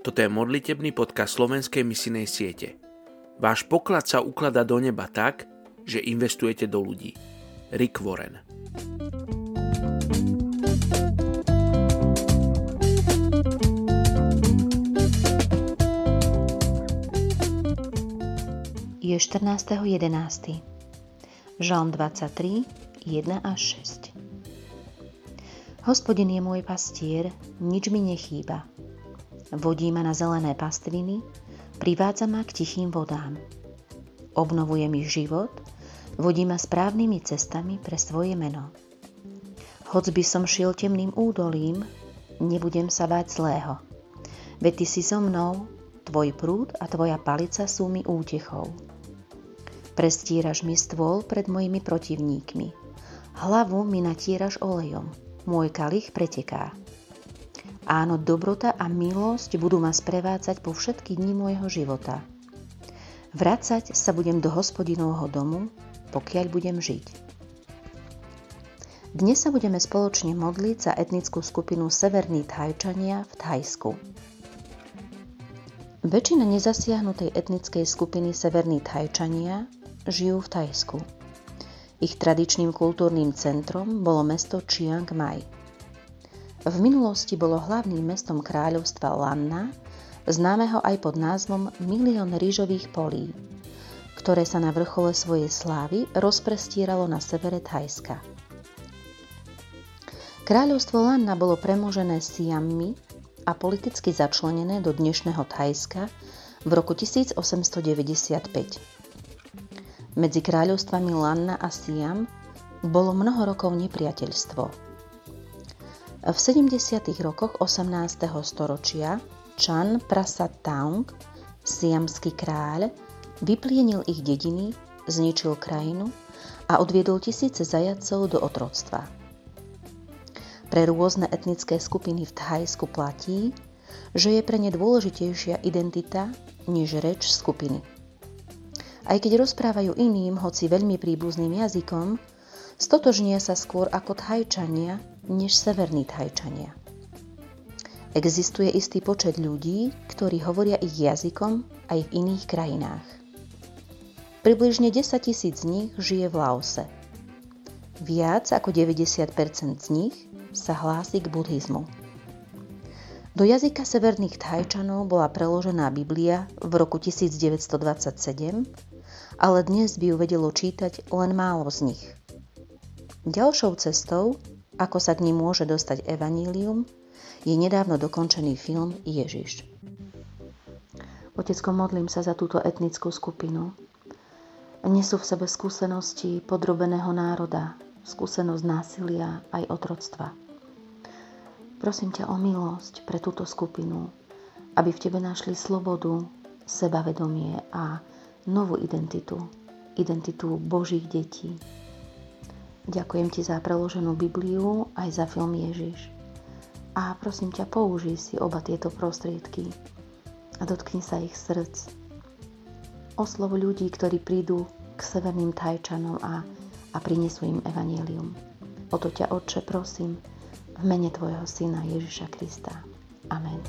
Toto je modlitebný podcast slovenskej misinej siete. Váš poklad sa ukladá do neba tak, že investujete do ľudí. Rick Warren Je 14.11. Žalm 23, 1 až 6. Hospodin je môj pastier, nič mi nechýba. Vodí ma na zelené pastviny, privádza ma k tichým vodám. Obnovuje mi život, vodí ma správnymi cestami pre svoje meno. Hoc by som šiel temným údolím, nebudem sa báť zlého. Veď ty si so mnou, tvoj prúd a tvoja palica sú mi útechou. Prestíraš mi stôl pred mojimi protivníkmi. Hlavu mi natíraš olejom. Môj kalich preteká. Áno, dobrota a milosť budú ma sprevádzať po všetky dni môjho života. Vracať sa budem do hospodinovho domu, pokiaľ budem žiť. Dnes sa budeme spoločne modliť za etnickú skupinu Severní Thajčania v Thajsku. Väčšina nezasiahnutej etnickej skupiny Severní Thajčania žijú v Tajsku. Ich tradičným kultúrnym centrom bolo mesto Chiang Mai. V minulosti bolo hlavným mestom kráľovstva Lanna, známeho aj pod názvom Milión rýžových polí, ktoré sa na vrchole svojej slávy rozprestieralo na severe Thajska. Kráľovstvo Lanna bolo premožené Siammi a politicky začlenené do dnešného Thajska v roku 1895. Medzi kráľovstvami Lanna a Siam bolo mnoho rokov nepriateľstvo. V 70. rokoch 18. storočia Chan Prasad Taung, siamský kráľ, vyplienil ich dediny, zničil krajinu a odviedol tisíce zajacov do otroctva. Pre rôzne etnické skupiny v Thajsku platí, že je pre ne dôležitejšia identita než reč skupiny. Aj keď rozprávajú iným, hoci veľmi príbuzným jazykom, stotožnia sa skôr ako Thajčania než severní Thajčania. Existuje istý počet ľudí, ktorí hovoria ich jazykom aj v iných krajinách. Približne 10 tisíc z nich žije v Laose. Viac ako 90% z nich sa hlási k buddhizmu. Do jazyka severných Thajčanov bola preložená Biblia v roku 1927 ale dnes by ju vedelo čítať len málo z nich. Ďalšou cestou, ako sa k ním môže dostať evanílium, je nedávno dokončený film Ježiš. Otecko, modlím sa za túto etnickú skupinu. Nesú v sebe skúsenosti podrobeného národa, skúsenosť násilia aj otroctva. Prosím ťa o milosť pre túto skupinu, aby v Tebe našli slobodu, sebavedomie a novú identitu, identitu Božích detí. Ďakujem ti za preloženú Bibliu aj za film Ježiš. A prosím ťa, použij si oba tieto prostriedky a dotkni sa ich srdc. Oslov ľudí, ktorí prídu k severným Tajčanom a, a prinesú im evanílium. O to ťa, Otče, prosím, v mene Tvojho Syna Ježiša Krista. Amen.